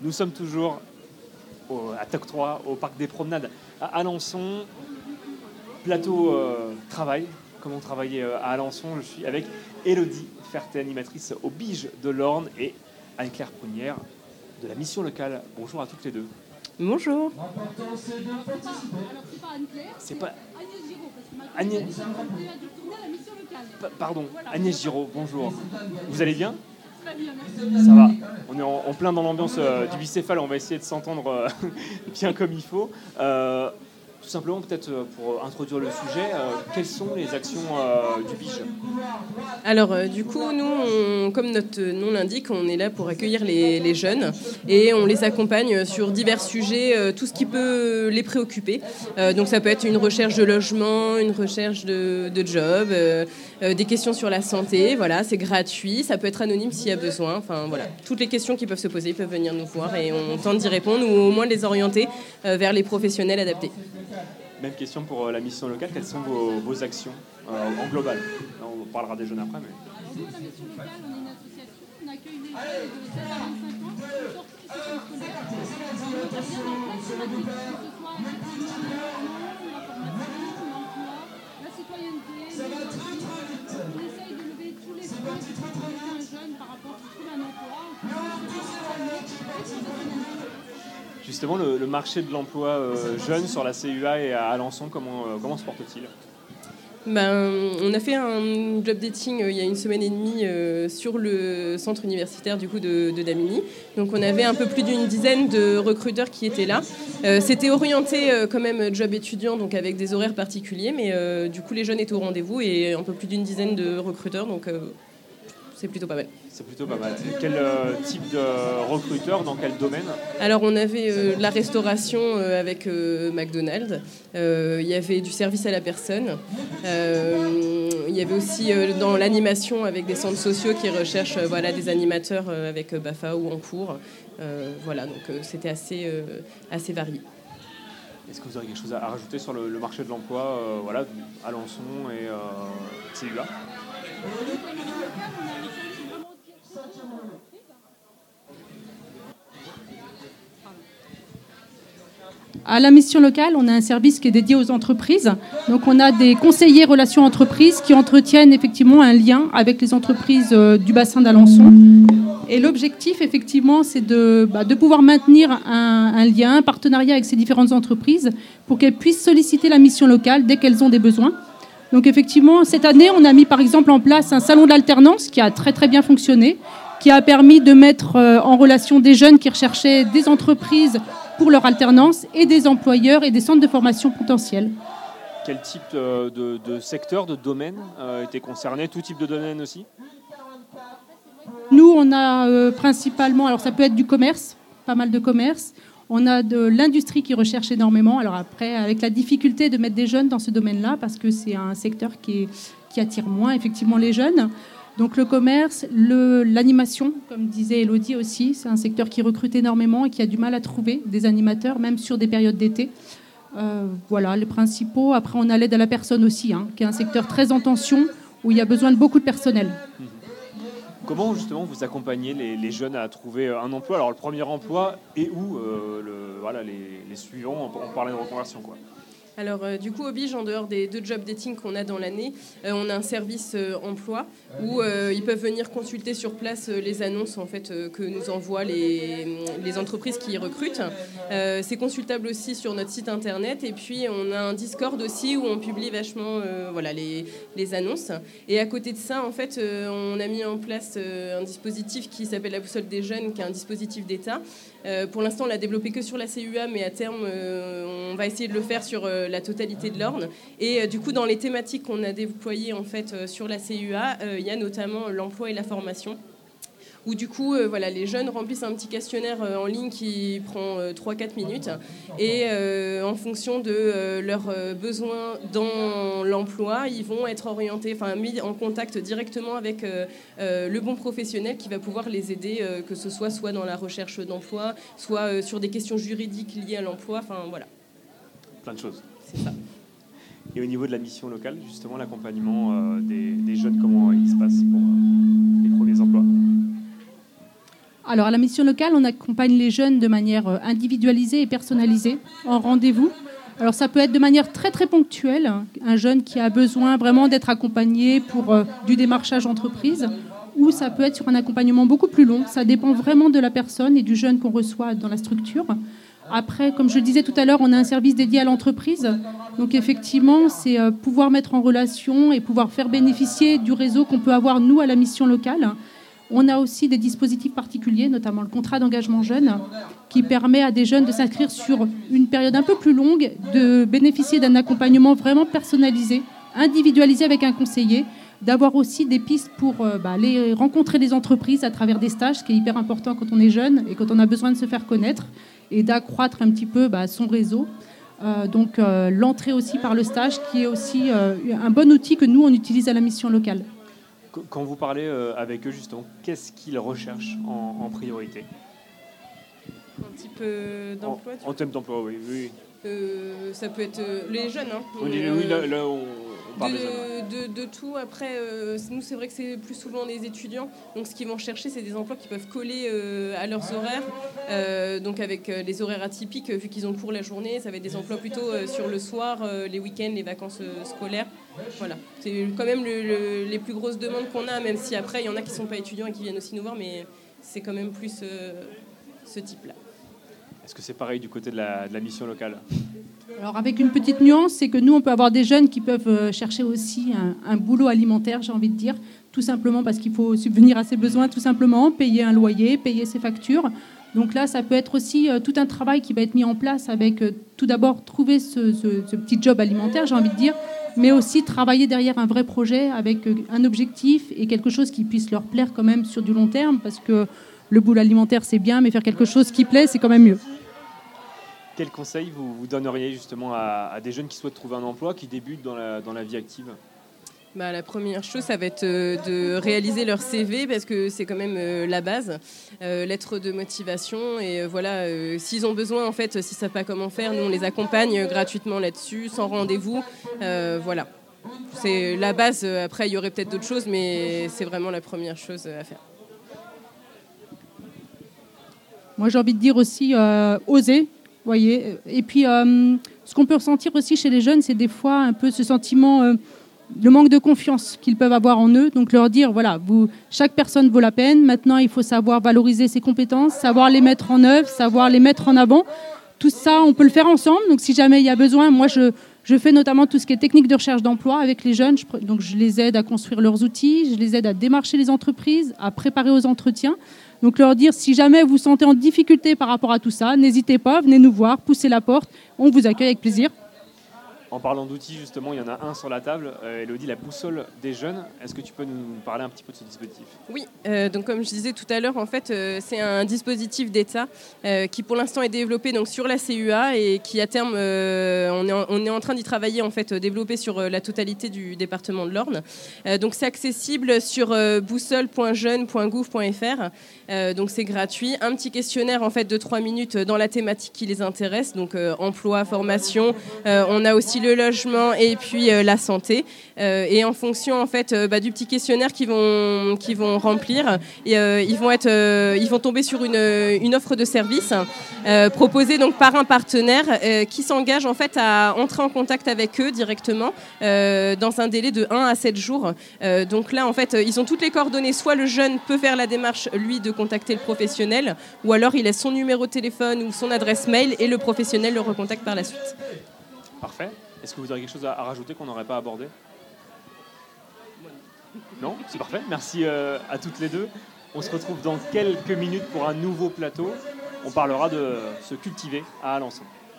Nous sommes toujours à TOC 3, au Parc des Promenades, à Alençon. Plateau euh, travail, comment travailler euh, à Alençon. Je suis avec Elodie Ferté, animatrice au Bige de l'Orne, et Anne-Claire Prunière de la mission locale. Bonjour à toutes les deux. Bonjour. c'est pas Agnès Giraud, Pardon, Agnès Giraud, bonjour. Vous allez bien? Ça va. On est en, plein dans l'ambiance euh, du bicéphale. On va essayer de s'entendre euh, bien comme il faut. Euh, tout simplement, peut-être euh, pour introduire le sujet, euh, quelles sont les actions euh, du BIGE Alors, du coup, nous, comme notre nom l'indique, on est là pour accueillir les, jeunes et on les accompagne sur divers sujets, tout ce qui peut les préoccuper. donc, ça peut être une recherche de logement, une recherche de, job, des questions sur la santé. Voilà, c'est gratuit. Ça peut être anonyme s'il y a besoin. Enfin, voilà, toutes les questions qui peuvent se poser peuvent venir nous voir et on tente d'y répondre ou au moins de les orienter vers les professionnels adaptés. Même question pour euh, la mission locale. Quelles sont vos, actions euh, en global? On parlera des jeunes après. Mais... Nous, la mission locale, on est une association. On accueille les jeunes de 16 à 25 ans qui sont sortis du système scolaire. On intervient dans plein de thématiques, que ce soit Justement, le, marché de l'emploi euh, jeune sur la CUA et à Alençon, comment, euh, comment se porte-t-il? Ben, on a fait un job dating euh, il y a une semaine et demie sur le centre universitaire du coup de, Damini. Donc on avait un peu plus d'une dizaine de recruteurs qui étaient là. C'était orienté quand même job étudiant, donc avec des horaires particuliers, mais du coup les jeunes étaient au rendez-vous et un peu plus d'une dizaine de recruteurs, donc c'est plutôt pas mal. C'est plutôt pas mal. Quel euh, type de recruteur, dans quel domaine Alors on avait euh, la restauration euh, avec McDonald's, il y avait du service à la personne, il y avait aussi dans l'animation avec des centres sociaux qui recherchent voilà, des animateurs avec BAFA ou en cours. voilà, donc c'était assez, assez varié. Est-ce que vous aurez quelque chose à rajouter sur le, marché de l'emploi, voilà, Alençon et CUA à la mission locale, on a un service qui est dédié aux entreprises. Donc, on a des conseillers relations entreprises qui entretiennent effectivement un lien avec les entreprises euh, du bassin d'Alençon. Et l'objectif, effectivement, c'est de, bah, de, pouvoir maintenir un, un, lien, un partenariat avec ces différentes entreprises pour qu'elles puissent solliciter la mission locale dès qu'elles ont des besoins. Donc effectivement, cette année, on a mis par exemple en place un salon de l'alternance qui a très très bien fonctionné, qui a permis de mettre euh, en relation des jeunes qui recherchaient des entreprises pour leur alternance et des employeurs et des centres de formation potentiels. Quel type de, de, secteur, de domaine euh, était concerné Tout type de domaine aussi? Nous, on a euh, principalement, alors ça peut être du commerce, pas mal de commerce. On a de l'industrie qui recherche énormément. Alors après, avec la difficulté de mettre des jeunes dans ce domaine-là, parce que c'est un secteur qui, qui attire moins effectivement les jeunes. Donc le commerce, l'animation, comme disait Elodie aussi, c'est un secteur qui recrute énormément et qui a du mal à trouver des animateurs, même sur des périodes d'été. Euh, voilà les principaux. Après, on a l'aide à la personne aussi, hein, qui est un secteur très en tension, où il y a besoin de beaucoup de personnel. Mmh. Comment justement vous accompagnez les, jeunes à trouver euh, un emploi? Alors le premier emploi et où euh, voilà, les, les suivants? On parlait de reconversion quoi. Alors, euh, du coup, au Bige, en dehors des deux job dating qu'on a dans l'année, euh, on a un service euh, emploi où ils peuvent venir consulter sur place les annonces en fait, que nous envoient les, les entreprises qui recrutent. c'est consultable aussi sur notre site internet. Et puis, on a un Discord aussi où on publie vachement voilà, les, les, annonces. Et à côté de ça, en fait, on a mis en place un dispositif qui s'appelle la boussole des jeunes, qui est un dispositif d'État. Pour l'instant, on l'a développé que sur la CUA, mais à terme, on va essayer de le faire sur la totalité de l'Orne. Et euh, du coup, dans les thématiques qu'on a déployées en fait euh, sur la CUA, euh, il y a notamment l'emploi et la formation où du coup, voilà, les jeunes remplissent un petit questionnaire en ligne qui prend 3-4 minutes. Et en fonction de leurs besoins dans l'emploi, ils vont être orientés, enfin mis en contact directement avec le bon professionnel qui va pouvoir les aider, que ce soit soit dans la recherche d'emploi, soit sur des questions juridiques liées à l'emploi. Enfin voilà. Plein de choses. Et au niveau de la mission locale, justement, l'accompagnement euh, des, jeunes, comment Alors, à la mission locale, on accompagne les jeunes de manière euh, individualisée et personnalisée, en rendez-vous. Alors, ça peut être de manière très, très ponctuelle. Un jeune qui a besoin vraiment d'être accompagné pour euh, du démarchage entreprise, ou ça peut être sur un accompagnement beaucoup plus long. Ça dépend vraiment de la personne et du jeune qu'on reçoit dans la structure. Après, comme je le disais tout à l'heure, on a un service dédié à l'entreprise. Donc effectivement, c'est euh, pouvoir mettre en relation et pouvoir faire bénéficier du réseau qu'on peut avoir, nous, à la mission locale. On a aussi des dispositifs particuliers, notamment le contrat d'engagement jeune, qui permet à des jeunes de s'inscrire sur une période un peu plus longue, de bénéficier d'un accompagnement vraiment personnalisé, individualisé avec un conseiller, d'avoir aussi des pistes pour euh, bah, aller rencontrer les entreprises à travers des stages, ce qui est hyper important quand on est jeune et quand on a besoin de se faire connaître et d'accroître un petit peu bah, son réseau. Euh, donc euh, l'entrée aussi par le stage, qui est aussi un bon outil que nous, on utilise à la mission locale. Quand vous parlez avec eux, justement, qu'est-ce qu'ils recherchent en, priorité? Un type d'emploi En, thème d'emploi, oui. oui. ça peut être les jeunes. Hein. Oui, là, on, de, tout. Après, euh, nous, c'est vrai que c'est plus souvent des étudiants. Donc, ce qu'ils vont chercher, c'est des emplois qui peuvent coller euh, à leurs horaires. Euh, donc, avec les horaires atypiques, vu qu'ils ont cours la journée, ça va être des emplois plutôt sur le soir, les week-ends, les vacances scolaires. Voilà. C'est quand même les plus grosses demandes qu'on a, même si après, il y en a qui ne sont pas étudiants et qui viennent aussi nous voir, mais c'est quand même plus ce type-là. Est-ce que c'est pareil du côté de la, mission locale? Alors avec une petite nuance, c'est que nous, on peut avoir des jeunes qui peuvent euh, chercher aussi un, boulot alimentaire, j'ai envie de dire, tout simplement parce qu'il faut subvenir à ses besoins, tout simplement, payer un loyer, payer ses factures. Donc là, ça peut être aussi euh, tout un travail qui va être mis en place avec euh, tout d'abord trouver ce, ce, petit job alimentaire, j'ai envie de dire, mais aussi travailler derrière un vrai projet avec un objectif et quelque chose qui puisse leur plaire quand même sur du long terme, parce que le boulot alimentaire, c'est bien, mais faire quelque chose qui plaît, c'est quand même mieux. Quel conseil vous, donneriez justement à, des jeunes qui souhaitent trouver un emploi, qui débutent dans la, dans la vie active? Bah, la première chose, ça va être euh, de réaliser leur CV parce que c'est quand même euh, la base, euh, lettre de motivation et voilà, s'ils ont besoin en fait, s'ils savent pas comment faire, nous on les accompagne gratuitement là-dessus, sans rendez-vous, voilà. C'est la base. Après, il y aurait peut-être d'autres choses, mais c'est vraiment la première chose à faire. Moi, j'ai envie de dire aussi oser voyez. Et puis, ce qu'on peut ressentir aussi chez les jeunes, c'est des fois un peu ce sentiment, le manque de confiance qu'ils peuvent avoir en eux. Donc, leur dire, voilà, vous, chaque personne vaut la peine. Maintenant, il faut savoir valoriser ses compétences, savoir les mettre en œuvre, savoir les mettre en avant. Tout ça, on peut le faire ensemble. Donc, si jamais il y a besoin, moi, je, je fais notamment tout ce qui est technique de recherche d'emploi avec les jeunes. donc, je les aide à construire leurs outils, je les aide à démarcher les entreprises, à préparer aux entretiens. Donc leur dire, si jamais vous sentez en difficulté par rapport à tout ça, n'hésitez pas, venez nous voir, poussez la porte, on vous accueille avec plaisir. En parlant d'outils, justement, il y en a un sur la table. Euh, Elodie, la boussole des jeunes. Est-ce que tu peux nous parler un petit peu de ce dispositif? Oui, euh, donc comme je disais tout à l'heure, en fait, euh, c'est un dispositif d'État qui pour l'instant est développé donc, sur la CUA et qui à terme, on est, en, on, est en, train d'y travailler, en fait, développer sur la totalité du département de l'Orne. donc c'est accessible sur boussole.jeune.gouv.fr. donc c'est gratuit. Un petit questionnaire en fait de trois minutes dans la thématique qui les intéresse, donc emploi, formation. on a aussi le logement et puis euh, la santé. Euh, et en fonction en fait euh, bah, du petit questionnaire qu'ils vont, vont remplir, ils, vont être, ils vont tomber sur une, une offre de service proposée donc par un partenaire qui s'engage en fait à entrer en contact avec eux directement dans un délai de 1 à 7 jours. donc là en fait ils ont toutes les coordonnées, soit le jeune peut faire la démarche lui de contacter le professionnel, ou alors il laisse son numéro de téléphone ou son adresse mail et le professionnel le recontacte par la suite. Parfait. Est-ce que vous auriez quelque chose à, rajouter qu'on n'aurait pas abordé? Non? C'est parfait. Merci euh, à toutes les deux. On se retrouve dans quelques minutes pour un nouveau plateau. On parlera de se cultiver à Alençon.